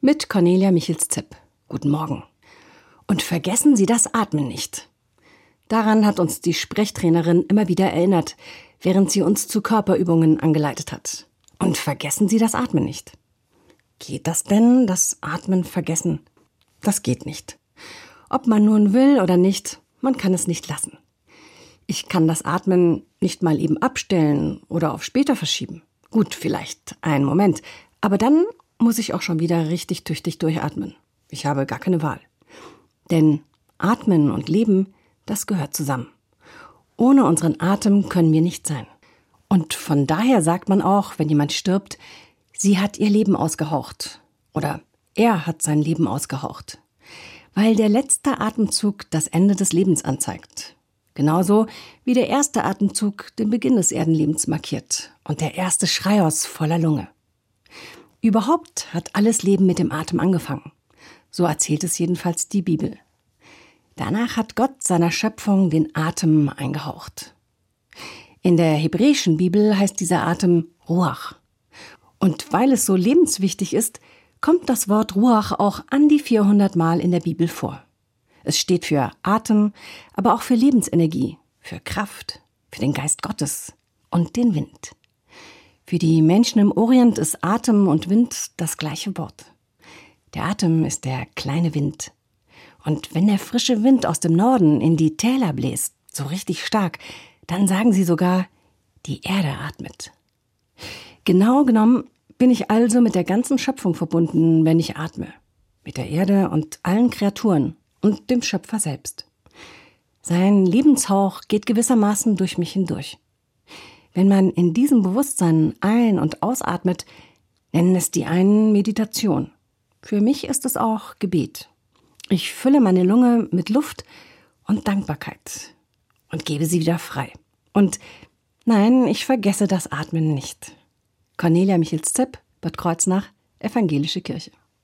Mit Cornelia Michels-Zipp. Guten Morgen. Und vergessen Sie das Atmen nicht. Daran hat uns die Sprechtrainerin immer wieder erinnert, während sie uns zu Körperübungen angeleitet hat. Und vergessen Sie das Atmen nicht. Geht das denn, das Atmen vergessen? Das geht nicht. Ob man nun will oder nicht, man kann es nicht lassen. Ich kann das Atmen nicht mal eben abstellen oder auf später verschieben. Gut, vielleicht einen Moment, aber dann muss ich auch schon wieder richtig tüchtig durchatmen. Ich habe gar keine Wahl. Denn Atmen und Leben, das gehört zusammen. Ohne unseren Atem können wir nicht sein. Und von daher sagt man auch, wenn jemand stirbt, sie hat ihr Leben ausgehaucht. Oder er hat sein Leben ausgehaucht. Weil der letzte Atemzug das Ende des Lebens anzeigt. Genauso wie der erste Atemzug den Beginn des Erdenlebens markiert und der erste Schrei aus voller Lunge. Überhaupt hat alles Leben mit dem Atem angefangen. So erzählt es jedenfalls die Bibel. Danach hat Gott seiner Schöpfung den Atem eingehaucht. In der hebräischen Bibel heißt dieser Atem Ruach. Und weil es so lebenswichtig ist, kommt das Wort Ruach auch an die 400 Mal in der Bibel vor. Es steht für Atem, aber auch für Lebensenergie, für Kraft, für den Geist Gottes und den Wind. Für die Menschen im Orient ist Atem und Wind das gleiche Wort. Der Atem ist der kleine Wind. Und wenn der frische Wind aus dem Norden in die Täler bläst, so richtig stark, dann sagen sie sogar, die Erde atmet. Genau genommen bin ich also mit der ganzen Schöpfung verbunden, wenn ich atme. Mit der Erde und allen Kreaturen und dem Schöpfer selbst. Sein Lebenshauch geht gewissermaßen durch mich hindurch. Wenn man in diesem Bewusstsein ein- und ausatmet, nennen es die einen Meditation. Für mich ist es auch Gebet. Ich fülle meine Lunge mit Luft und Dankbarkeit und gebe sie wieder frei. Und nein, ich vergesse das Atmen nicht. Cornelia Michels-Zepp, Bad Kreuznach, Evangelische Kirche.